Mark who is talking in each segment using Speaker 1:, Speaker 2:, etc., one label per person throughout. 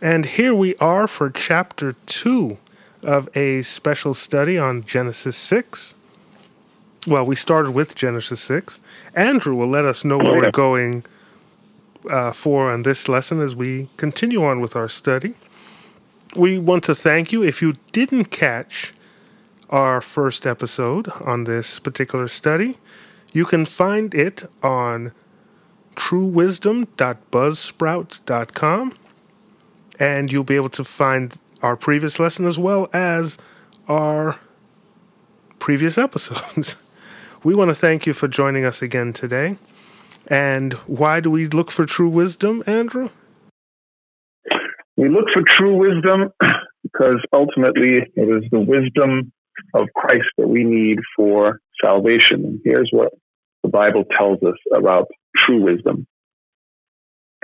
Speaker 1: And here we are for chapter 2 of a special study on Genesis 6. Well, we started with Genesis 6. Andrew will let us know where we're going uh, for on this lesson as we continue on with our study. We want to thank you. If you didn't catch our first episode on this particular study, you can find it on truewisdom.buzzsprout.com and you'll be able to find our previous lesson as well as our previous episodes. we want to thank you for joining us again today. And why do we look for true wisdom, Andrew?
Speaker 2: We look for true wisdom because ultimately it is the wisdom of Christ that we need for salvation. And here's what the Bible tells us about true wisdom.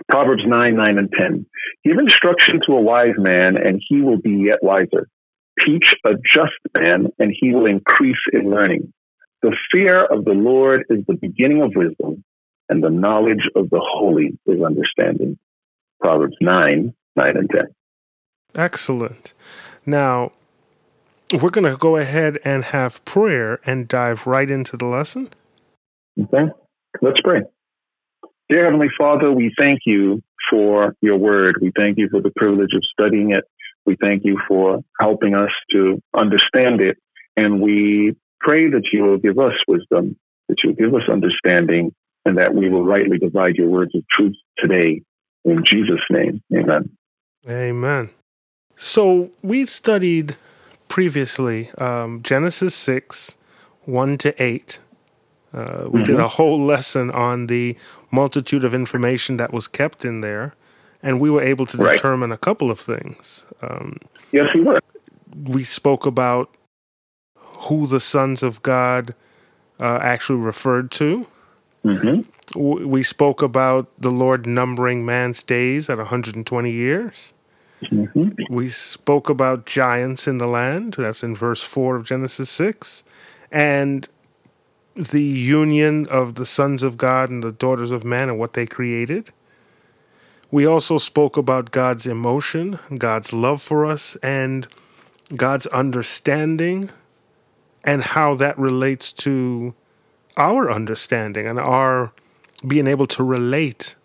Speaker 2: Proverbs 9, 9, and 10. Give instruction to a wise man, and he will be yet wiser. Teach a just man, and he will increase in learning. The fear of the Lord is the beginning of wisdom, and the knowledge of the holy is understanding. Proverbs 9, 9, and 10.
Speaker 1: Excellent. Now, we're going to go ahead and have prayer and dive right into the lesson.
Speaker 2: Okay, let's pray. Dear Heavenly Father, we thank you for your word. We thank you for the privilege of studying it. We thank you for helping us to understand it. And we pray that you will give us wisdom, that you will give us understanding, and that we will rightly divide your words of truth today. In Jesus' name, amen.
Speaker 1: Amen. So we studied previously um, Genesis 6, 1 to 8. Uh, we mm-hmm. did a whole lesson on the multitude of information that was kept in there, and we were able to right. determine a couple of things. Um,
Speaker 2: yes, we were.
Speaker 1: We spoke about who the sons of God uh, actually referred to. Mm-hmm. We spoke about the Lord numbering man's days at 120 years. Mm-hmm. We spoke about giants in the land. That's in verse 4 of Genesis 6. And the union of the sons of God and the daughters of man and what they created. We also spoke about God's emotion, God's love for us, and God's understanding, and how that relates to our understanding and our being able to relate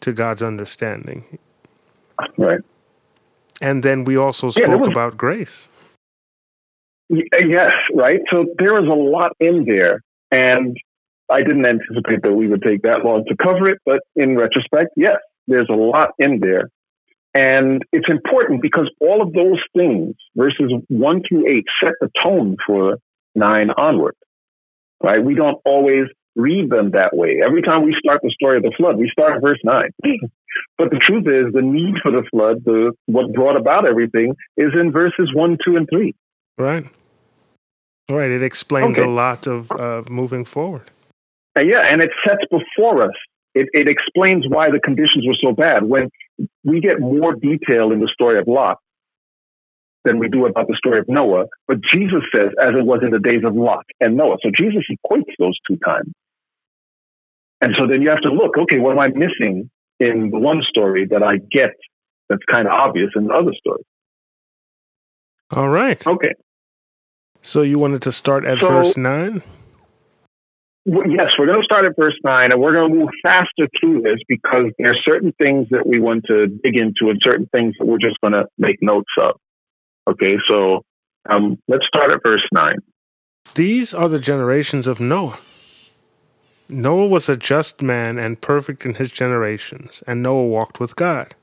Speaker 1: to God's understanding.
Speaker 2: Right.
Speaker 1: And then we also spoke yeah, was, about grace.
Speaker 2: Uh, yes, right. So there was a lot in there and I didn't anticipate that we would take that long to cover it, but in retrospect, yes, there's a lot in there. And it's important because all of those things, verses one through eight, set the tone for nine onward. Right? We don't always read them that way. Every time we start the story of the flood, we start at verse nine. but the truth is, the need for the flood, the what brought about everything, is in verses one, two, and three.
Speaker 1: Right. Right. It explains okay. a lot of uh, moving forward.
Speaker 2: Uh, yeah, and it sets before us. It, it explains why the conditions were so bad. When we get more detail in the story of Lot than we do about the story of Noah, but Jesus says, as it was in the days of Lot and Noah. So Jesus equates those two times. And so then you have to look, okay, what am I missing in the one story that I get that's kind of obvious in the other story?
Speaker 1: All right.
Speaker 2: Okay.
Speaker 1: So you wanted to start at so, verse 9?
Speaker 2: Yes, we're going to start at verse 9, and we're going to move faster through this because there are certain things that we want to dig into and certain things that we're just going to make notes of. Okay, so um, let's start at verse 9.
Speaker 1: These are the generations of Noah. Noah was a just man and perfect in his generations, and Noah walked with God.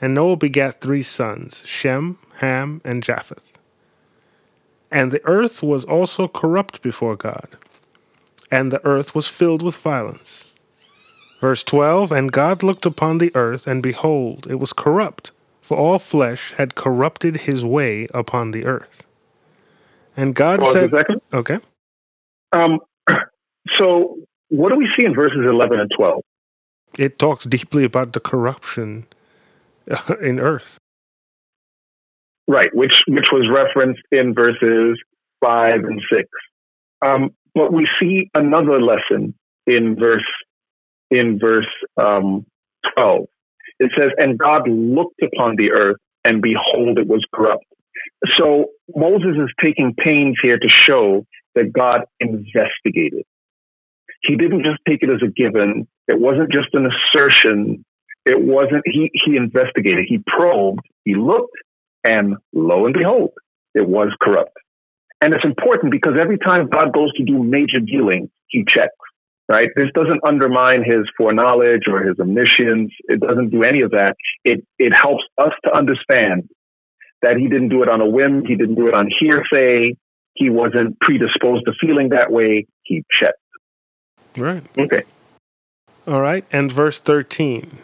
Speaker 1: And Noah begat three sons Shem, Ham, and Japheth. And the earth was also corrupt before God, and the earth was filled with violence. Verse 12 And God looked upon the earth, and behold, it was corrupt, for all flesh had corrupted his way upon the earth. And God said,
Speaker 2: Okay. Um, so, what do we see in verses 11 and 12?
Speaker 1: It talks deeply about the corruption in earth.
Speaker 2: Right, which which was referenced in verses five and six. Um, but we see another lesson in verse in verse um, twelve. It says, and God looked upon the earth, and behold, it was corrupt. So Moses is taking pains here to show that God investigated. He didn't just take it as a given. It wasn't just an assertion. It wasn't, he, he investigated. He probed, he looked, and lo and behold, it was corrupt. And it's important because every time God goes to do major dealing, he checks, right? This doesn't undermine his foreknowledge or his omniscience. It doesn't do any of that. It, it helps us to understand that he didn't do it on a whim. He didn't do it on hearsay. He wasn't predisposed to feeling that way. He checked.
Speaker 1: Right.
Speaker 2: Okay.
Speaker 1: All right. And verse 13.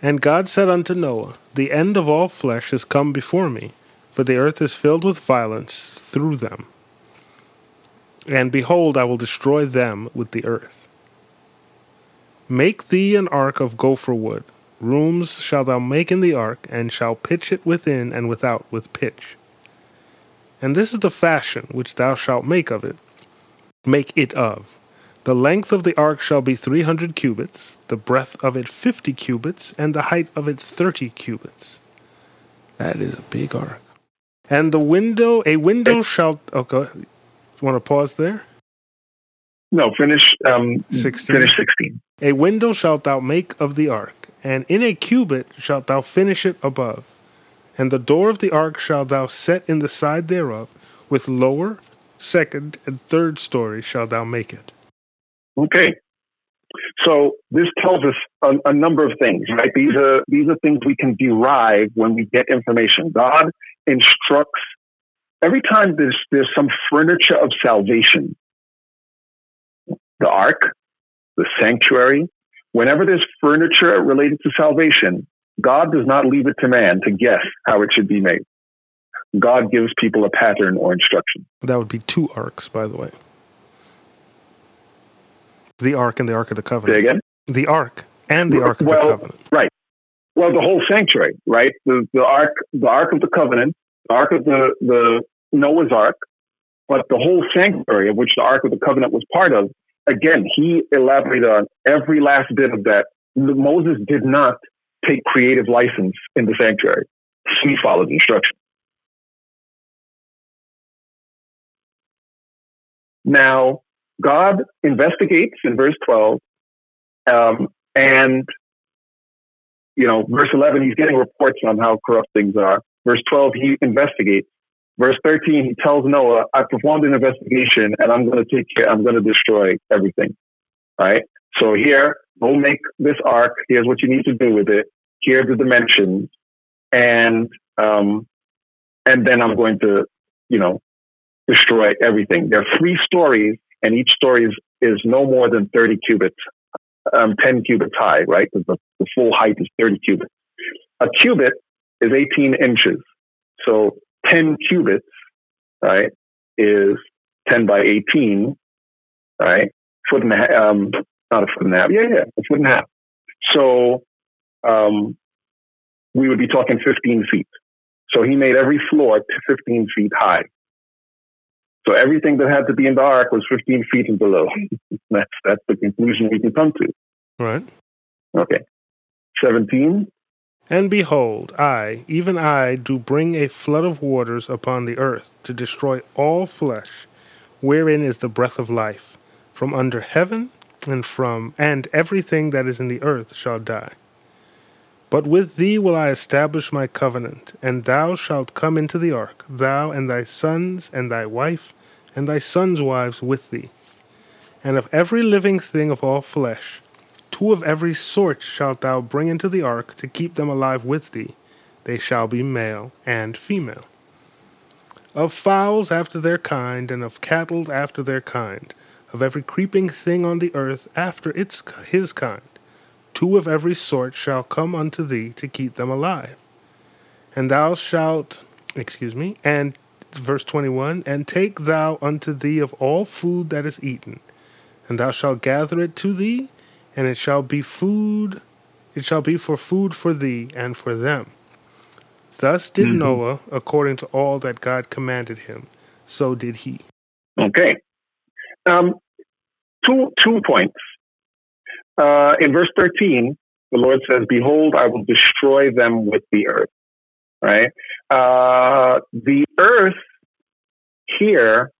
Speaker 1: And God said unto Noah, The end of all flesh is come before me, for the earth is filled with violence through them. And behold, I will destroy them with the earth. Make thee an ark of gopher wood. Rooms shalt thou make in the ark, and shall pitch it within and without with pitch. And this is the fashion which thou shalt make of it. Make it of. The length of the ark shall be three hundred cubits, the breadth of it fifty cubits, and the height of it thirty cubits. That is a big ark. And the window, a window shall. Okay, you want to pause there?
Speaker 2: No, finish. Um,
Speaker 1: 16.
Speaker 2: Finish sixteen.
Speaker 1: A window shalt thou make of the ark, and in a cubit shalt thou finish it above. And the door of the ark shalt thou set in the side thereof, with lower, second, and third story shalt thou make it.
Speaker 2: Okay. So this tells us a, a, number of things, right? These are these are things we can derive when we get information. God instructs every time there's there's some furniture of salvation. The ark, the sanctuary, whenever there's furniture related to salvation, God does not leave it to man to guess how it should be made. God gives people a pattern or instruction.
Speaker 1: That would be two arcs, by the way. The ark and the ark of the covenant.
Speaker 2: Say again?
Speaker 1: The ark and the ark of
Speaker 2: well,
Speaker 1: the covenant.
Speaker 2: Right. Well, the whole sanctuary, right? The, the ark, the ark of the covenant, the ark of the, the Noah's ark, but the whole sanctuary of which the ark of the covenant was part of. Again, he elaborated on every last bit of that. Moses did not take creative license in the sanctuary. He followed instruction. Now, God investigates in verse 12, um, and you know, verse 11, he's getting reports on how corrupt things are. Verse 12, he investigates. Verse 13, he tells Noah, I performed an investigation and I'm going to take care, I'm going to destroy everything. Right? So here, go make this ark. Here's what you need to do with it. Here are the dimensions. And, um, and then I'm going to, you know, destroy everything. There are three stories and each story is, is no more than 30 cubits, um, 10 cubits high, right? The, the full height is 30 cubits. A cubit is 18 inches. So 10 cubits, right, is 10 by 18, right? Foot and a half, um, not a foot and a half. Yeah, yeah, a foot and a half. So, um, we would be talking 15 feet. So he made every floor to 15 feet high. So everything that had to be in the ark was 15 feet and below. that's, that's the conclusion we can come to.
Speaker 1: Right.
Speaker 2: Okay. 17.
Speaker 1: And behold, I, even I, do bring a flood of waters upon the earth to destroy all flesh, wherein is the breath of life, from under heaven and from, and everything that is in the earth shall die. But with thee will I establish my covenant, and thou shalt come into the ark, thou and thy sons and thy wife, and thy sons' wives with thee. And of every living thing of all flesh, two of every sort shalt thou bring into the ark to keep them alive with thee. They shall be male and female. Of fowls after their kind, and of cattle after their kind, of every creeping thing on the earth after its his kind, two of every sort shall come unto thee to keep them alive. And thou shalt, excuse me, and verse 21 And take thou unto thee of all food that is eaten, and thou shalt gather it to thee, and it shall be food, it shall be for food for thee and for them. Thus did mm-hmm. Noah according to all that God commanded him, so did he.
Speaker 2: Okay. Um, two, two points. Uh, in verse 13, the Lord says, Behold, I will destroy them with the earth. Right? Uh, the earth here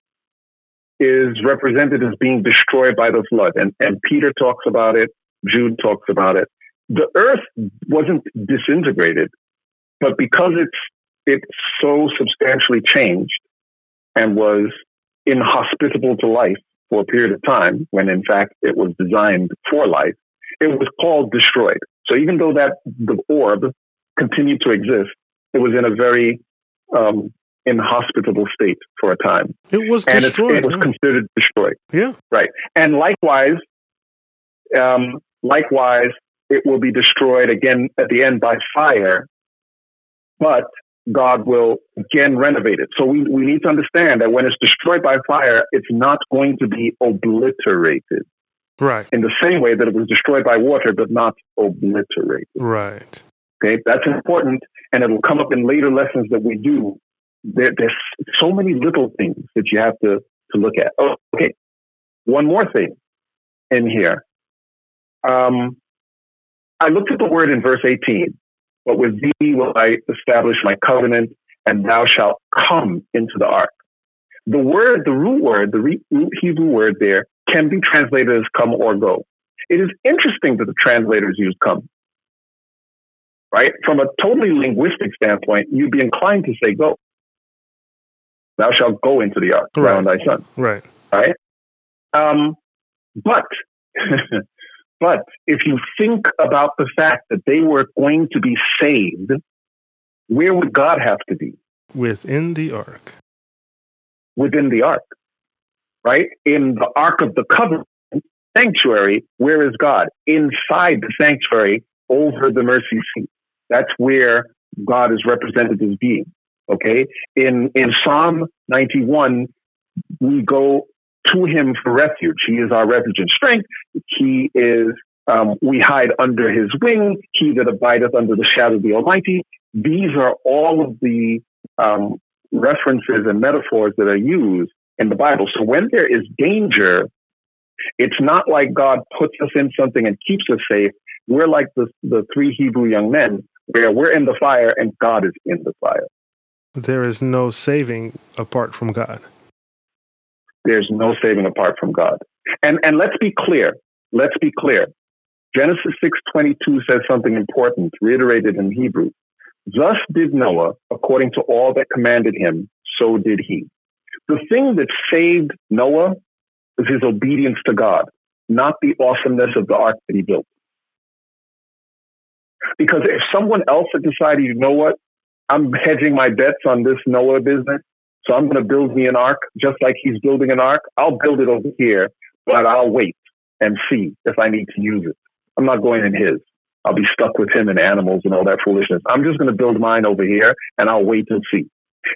Speaker 2: is represented as being destroyed by the flood. And, and Peter talks about it, Jude talks about it. The earth wasn't disintegrated, but because it's it's so substantially changed and was inhospitable to life for a period of time, when in fact it was designed for life, it was called destroyed. So even though that the orb continued to exist, it was in a very um, inhospitable state for a time.
Speaker 1: It was destroyed.
Speaker 2: And it, it was considered destroyed.
Speaker 1: Yeah.
Speaker 2: Right. And likewise, um, likewise, it will be destroyed again at the end by fire, but God will again renovate it. So we, we need to understand that when it's destroyed by fire, it's not going to be obliterated.
Speaker 1: Right.
Speaker 2: In the same way that it was destroyed by water, but not obliterated.
Speaker 1: Right.
Speaker 2: Okay, that's important, and it will come up in later lessons that we do. There, there's so many little things that you have to, to look at. Oh, okay, one more thing in here. Um, I looked at the word in verse 18, but with thee will I establish my covenant, and thou shalt come into the ark. The word, the root word, the root Hebrew word there can be translated as come or go. It is interesting that the translators use come. Right? From a totally linguistic standpoint, you'd be inclined to say go. Thou shalt go into the ark, right. thy son.
Speaker 1: Right.
Speaker 2: Right? Um, but, but if you think about the fact that they were going to be saved, where would God have to be?
Speaker 1: Within the ark.
Speaker 2: Within the ark right? In the Ark of the Covenant sanctuary, where is God? Inside the sanctuary, over the mercy seat. That's where God is represented as being. Okay. In, in Psalm 91, we go to him for refuge. He is our refuge and strength. He is, um, we hide under his wing. He that abideth under the shadow of the Almighty. These are all of the um, references and metaphors that are used in the Bible. So when there is danger, it's not like God puts us in something and keeps us safe. We're like the, the three Hebrew young men, where we're in the fire and God is in the fire.
Speaker 1: There is no saving apart from God.
Speaker 2: There's no saving apart from God. And and let's be clear. Let's be clear. Genesis 6:22 says something important, reiterated in Hebrew. Thus did Noah, according to all that commanded him, so did he. The thing that saved Noah was his obedience to God, not the awesomeness of the ark that he built. Because if someone else had decided, you know what, I'm hedging my bets on this Noah business, so I'm going to build me an ark just like he's building an ark, I'll build it over here, but I'll wait and see if I need to use it. I'm not going in his. I'll be stuck with him and animals and all that foolishness. I'm just going to build mine over here and I'll wait and see.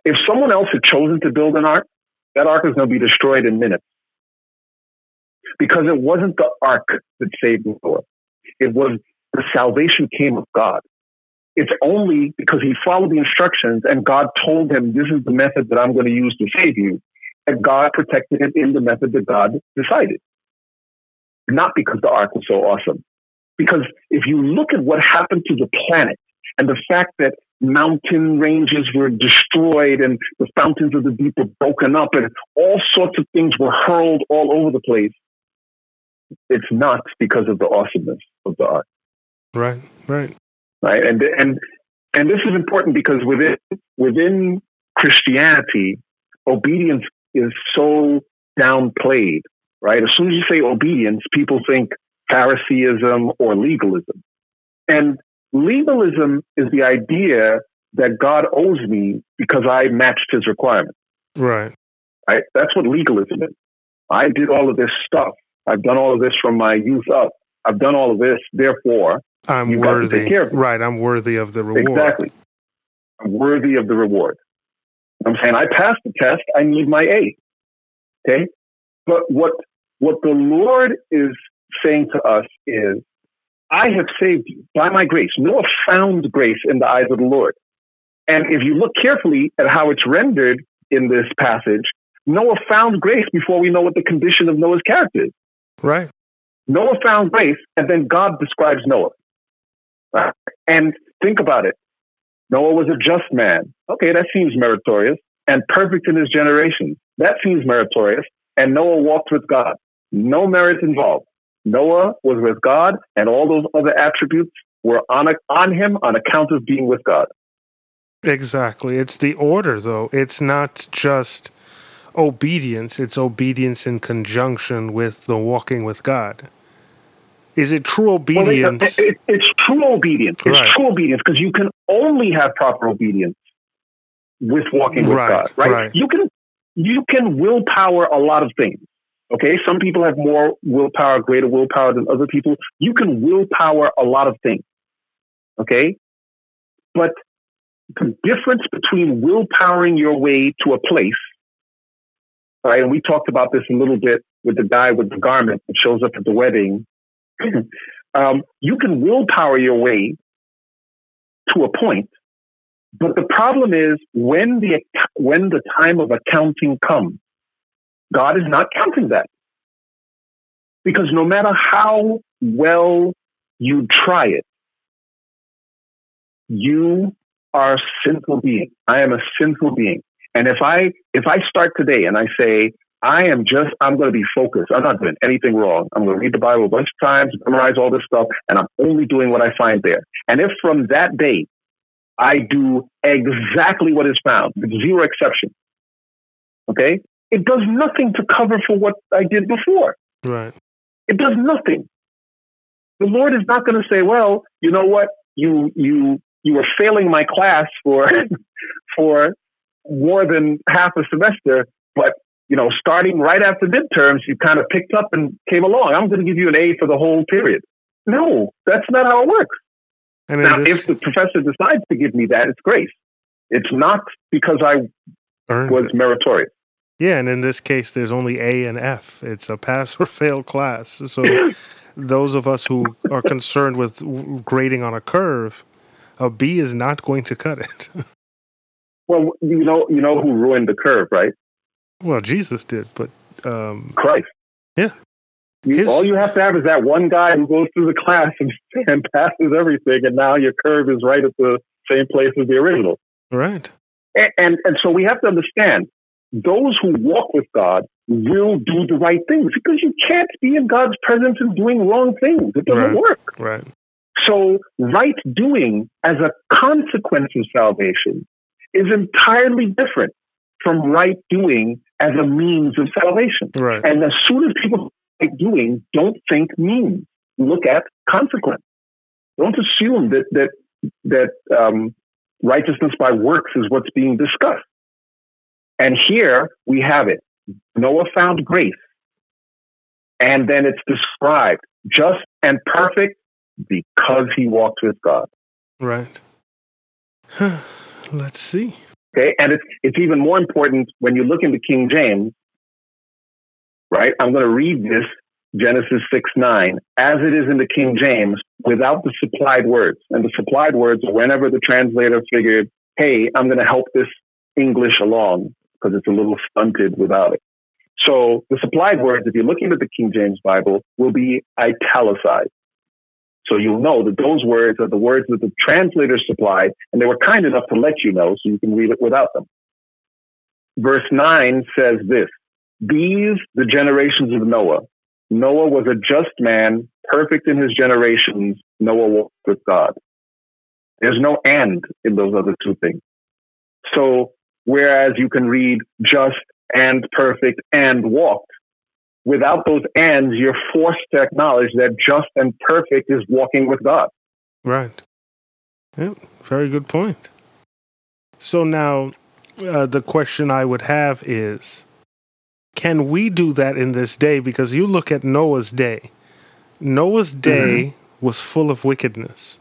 Speaker 2: If someone else had chosen to build an ark, that ark is going to be destroyed in minutes. Because it wasn't the ark that saved Noah. It was the salvation came of God. It's only because he followed the instructions and God told him, this is the method that I'm going to use to save you, that God protected him in the method that God decided. Not because the ark was so awesome. Because if you look at what happened to the planet and the fact that mountain ranges were destroyed and the fountains of the deep were broken up and all sorts of things were hurled all over the place. It's not because of the awesomeness of the art.
Speaker 1: Right, right.
Speaker 2: Right. And and and this is important because within within Christianity, obedience is so downplayed, right? As soon as you say obedience, people think Phariseeism or legalism. And Legalism is the idea that God owes me because I matched his requirements.
Speaker 1: Right.
Speaker 2: Right. That's what legalism is. I did all of this stuff. I've done all of this from my youth up. I've done all of this. Therefore,
Speaker 1: I'm worthy. Right. I'm worthy of the reward.
Speaker 2: Exactly. I'm worthy of the reward. I'm saying I passed the test. I need my A. Okay. But what what the Lord is saying to us is I have saved you by my grace. Noah found grace in the eyes of the Lord. And if you look carefully at how it's rendered in this passage, Noah found grace before we know what the condition of Noah's character is.
Speaker 1: Right.
Speaker 2: Noah found grace, and then God describes Noah. And think about it. Noah was a just man. Okay, that seems meritorious. And perfect in his generation. That seems meritorious. And Noah walked with God. No merit involved. Noah was with God, and all those other attributes were on, a, on him on account of being with God.
Speaker 1: Exactly. It's the order, though. It's not just obedience, it's obedience in conjunction with the walking with God. Is it true obedience?
Speaker 2: Well, it, it, it's true obedience. It's right. true obedience because you can only have proper obedience with walking with right, God, right? right? You can you can willpower a lot of things. Okay, some people have more willpower, greater willpower than other people. You can willpower a lot of things. Okay, but the difference between willpowering your way to a place, right? And we talked about this a little bit with the guy with the garment that shows up at the wedding um, you can willpower your way to a point, but the problem is when the when the time of accounting comes, God is not counting that because no matter how well you try it, you are a sinful being. I am a sinful being. And if I if I start today and I say I am just, I'm going to be focused. I'm not doing anything wrong. I'm going to read the Bible a bunch of times, memorize all this stuff, and I'm only doing what I find there. And if from that day I do exactly what is found, with zero exception, okay, it does nothing to cover for what I did before.
Speaker 1: Right.
Speaker 2: It does nothing. The Lord is not going to say, well, you know what? You, you, you were failing my class for, for more than half a semester, but you know, starting right after midterms, you kind of picked up and came along. I'm going to give you an A for the whole period. No, that's not how it works. And now, this... if the professor decides to give me that, it's grace. It's not because I Earned was it. meritorious.
Speaker 1: Yeah, and in this case, there's only A and F. It's a pass or fail class. So those of us who are concerned with grading on a curve, a B is not going to cut it.
Speaker 2: well, you know, you know who ruined the curve, right?
Speaker 1: Well, Jesus did, but um,
Speaker 2: Christ.
Speaker 1: Yeah.
Speaker 2: His, all you have to have is that one guy who goes through the class and, and passes everything, and now your curve is right at the same place as the original.
Speaker 1: Right.
Speaker 2: And, and, and so we have to understand those who walk with God will do the right things because you can't be in God's presence and doing wrong things. It doesn't
Speaker 1: right.
Speaker 2: work.
Speaker 1: Right.
Speaker 2: So right doing as a consequence of salvation is entirely different from right doing as a means of salvation.
Speaker 1: Right.
Speaker 2: And as soon as people right doing, don't think means. Look at consequence. Don't assume that that that um, righteousness by works is what's being discussed. And here we have it. Noah found grace. And then it's described just and perfect because he walked with God.
Speaker 1: Right. Let's see.
Speaker 2: Okay, and it's it's even more important when you look into King James, right? I'm going to read this Genesis 6 9 as it is in the King James without the supplied words. And the supplied words are whenever the translator figured, hey, I'm going to help this English along because it's a little stunted without it. So the supplied words, if you're looking at the King James Bible, will be italicized. So you'll know that those words are the words that the translators supplied, and they were kind enough to let you know so you can read it without them. Verse 9 says this These, the generations of Noah. Noah was a just man, perfect in his generations. Noah walked with God. There's no and in those other two things. So, whereas you can read just and perfect and walked, without those ends, you're forced to acknowledge that just and perfect is walking with God.
Speaker 1: Right. Yep. Very good point. So now, uh, the question I would have is can we do that in this day? Because you look at Noah's day. Noah's day mm-hmm. was full of wickedness.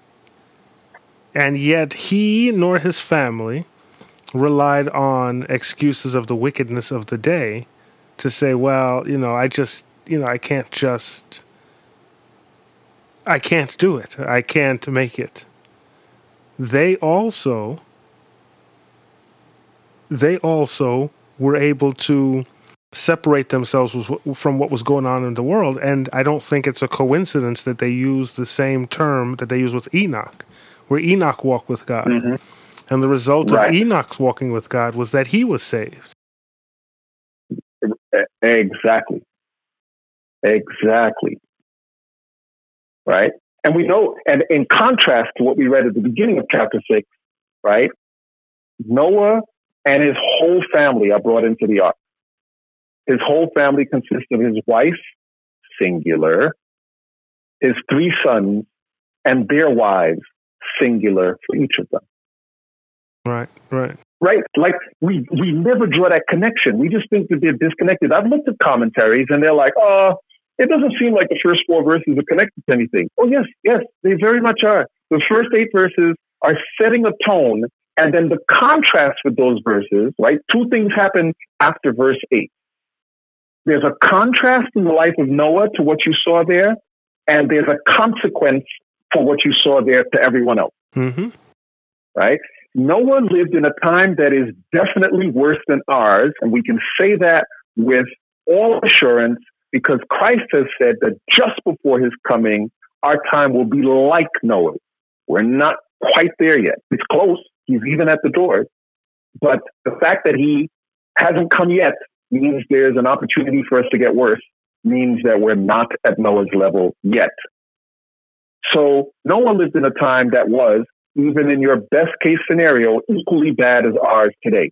Speaker 1: And yet he nor his family relied on excuses of the wickedness of the day to say, well, you know, I just, you know, I can't just, I can't do it. I can't make it. They also, they also were able to separate themselves from what was going on in the world. And I don't think it's a coincidence that they use the same term that they use with Enoch, where Enoch walked with God. Mm-hmm. And the result right. of Enoch's walking with God was that he was saved.
Speaker 2: Exactly. Exactly. Right? And we know, and in contrast to what we read at the beginning of chapter six, right? Noah and his whole family are brought into the ark. His whole family consists of his wife, singular, his three sons, and their wives, singular for each of them.
Speaker 1: Right, right.
Speaker 2: Right. Like we we never draw that connection. We just think that they're disconnected. I've looked at commentaries and they're like, oh, it doesn't seem like the first four verses are connected to anything. Oh yes, yes, they very much are. The first eight verses are setting a tone, and then the contrast with those verses, right? Two things happen after verse eight. There's a contrast in the life of Noah to what you saw there, and there's a consequence for what you saw there to everyone else. Mm-hmm. Right? Noah lived in a time that is definitely worse than ours, and we can say that with all assurance because Christ has said that just before his coming, our time will be like Noah. We're not quite there yet. It's close. He's even at the door. But the fact that he hasn't come yet means there's an opportunity for us to get worse, means that we're not at Noah's level yet. So Noah lived in a time that was, even in your best case scenario, equally bad as ours today.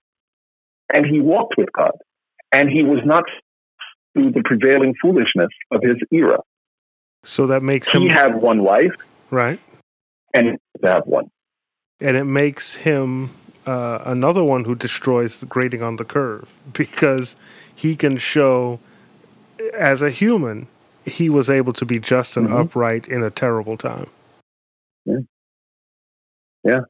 Speaker 2: And he walked with God. And he was not through the prevailing foolishness of his era.
Speaker 1: So that makes him.
Speaker 2: He had one wife.
Speaker 1: Right.
Speaker 2: And have one.
Speaker 1: And it makes him uh, another one who destroys the grading on the curve because he can show, as a human, he was able to be just and mm-hmm. upright in a terrible time.
Speaker 2: Yeah. Yeah.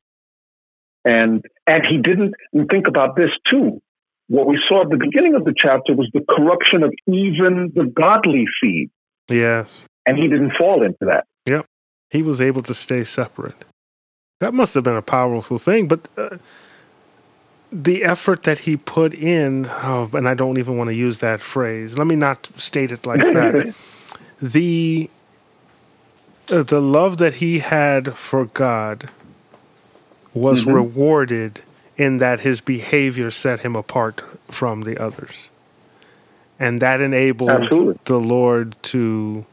Speaker 2: And and he didn't think about this too. What we saw at the beginning of the chapter was the corruption of even the godly seed.
Speaker 1: Yes.
Speaker 2: And he didn't fall into that.
Speaker 1: Yep. He was able to stay separate. That must have been a powerful thing. But uh, the effort that he put in, oh, and I don't even want to use that phrase. Let me not state it like that. the uh, the love that he had for God was mm-hmm. rewarded in that his behavior set him apart from the others. And that enabled Absolutely. the Lord to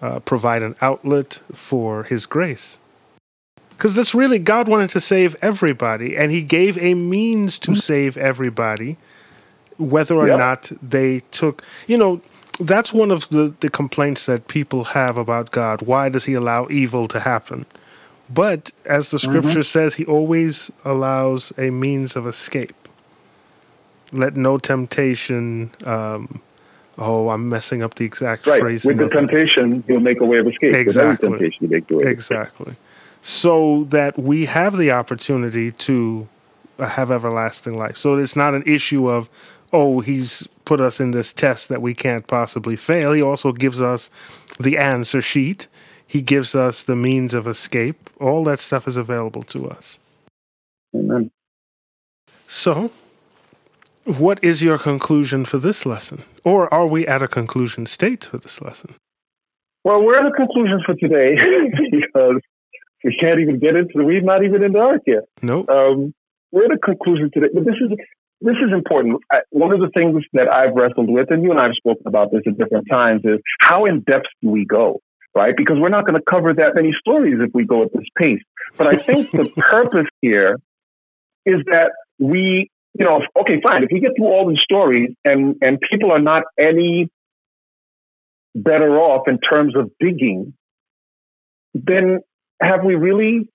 Speaker 1: uh, provide an outlet for his grace. Because that's really, God wanted to save everybody, and he gave a means to mm-hmm. save everybody, whether or yep. not they took, you know, that's one of the, the complaints that people have about God. Why does he allow evil to happen? But as the scripture mm-hmm. says, he always allows a means of escape. Let no temptation. Um, oh, I'm messing up the exact
Speaker 2: right.
Speaker 1: phrase.
Speaker 2: With the temptation, he'll make a way of escape.
Speaker 1: Exactly.
Speaker 2: With temptation, make the way
Speaker 1: exactly. So that we have the opportunity to have everlasting life. So it's not an issue of, oh, he's put us in this test that we can't possibly fail. He also gives us the answer sheet he gives us the means of escape. All that stuff is available to us.
Speaker 2: Amen.
Speaker 1: So, what is your conclusion for this lesson? Or are we at a conclusion state for this lesson?
Speaker 2: Well, we're at a conclusion for today because we can't even get into the we're not even in the ark yet.
Speaker 1: Nope.
Speaker 2: Um, we're at a conclusion today, but this is this is important. I, one of the things that I've wrestled with, and you and I have spoken about this at different times, is how in depth do we go? Right? Because we're not going to cover that many stories if we go at this pace. But I think the purpose here is that we, you know, okay, fine. If we get through all these stories and and people are not any better off in terms of digging, then have we really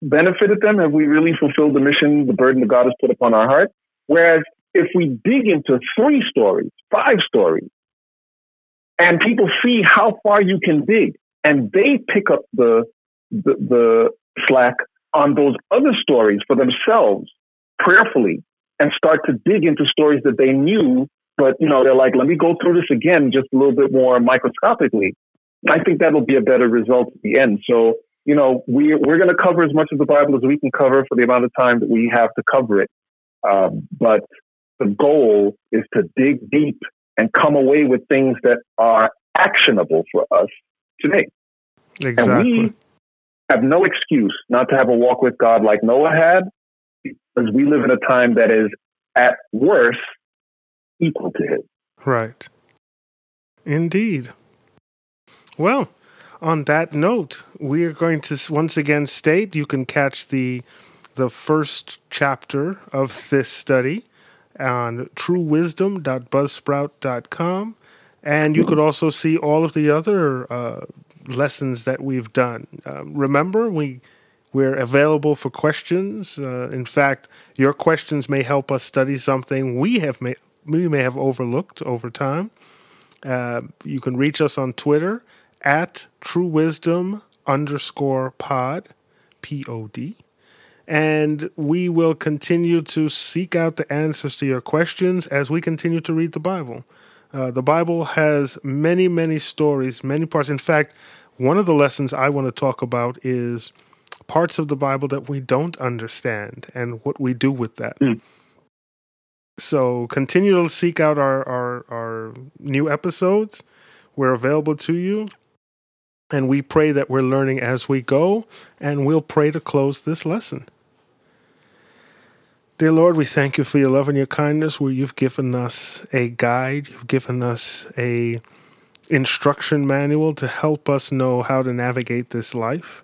Speaker 2: benefited them? Have we really fulfilled the mission, the burden that God has put upon our heart? Whereas if we dig into three stories, five stories, and people see how far you can dig, and they pick up the, the, the slack on those other stories for themselves prayerfully and start to dig into stories that they knew, but you know they're like, let me go through this again just a little bit more microscopically. I think that'll be a better result at the end. So you know we we're going to cover as much of the Bible as we can cover for the amount of time that we have to cover it. Um, but the goal is to dig deep and come away with things that are actionable for us today.
Speaker 1: Exactly.
Speaker 2: And we have no excuse not to have a walk with God like Noah had, because we live in a time that is at worst equal to his.
Speaker 1: Right. Indeed. Well, on that note, we are going to once again state you can catch the the first chapter of this study on truewisdom.buzzsprout.com. And you could also see all of the other uh, lessons that we've done. Uh, remember, we we're available for questions. Uh, in fact, your questions may help us study something we have may, we may have overlooked over time. Uh, you can reach us on Twitter at True Wisdom underscore pod, P O D. And we will continue to seek out the answers to your questions as we continue to read the Bible. Uh, the Bible has many, many stories, many parts. In fact, one of the lessons I want to talk about is parts of the Bible that we don't understand and what we do with that. Mm. So continue to seek out our, our, our new episodes. We're available to you. And we pray that we're learning as we go. And we'll pray to close this lesson. Dear Lord, we thank you for your love and your kindness, where you've given us a guide, you've given us a instruction manual to help us know how to navigate this life.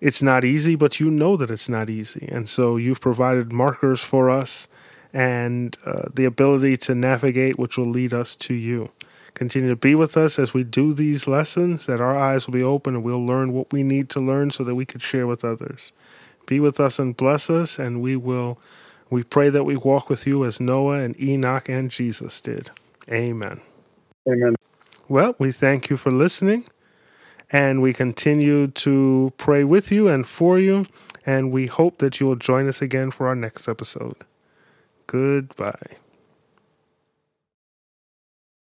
Speaker 1: It's not easy, but you know that it's not easy. And so you've provided markers for us and uh, the ability to navigate, which will lead us to you. Continue to be with us as we do these lessons, that our eyes will be open and we'll learn what we need to learn so that we can share with others. Be with us and bless us, and we will we pray that we walk with you as Noah and Enoch and Jesus did. Amen.
Speaker 2: Amen.
Speaker 1: Well, we thank you for listening, and we continue to pray with you and for you, and we hope that you will join us again for our next episode. Goodbye.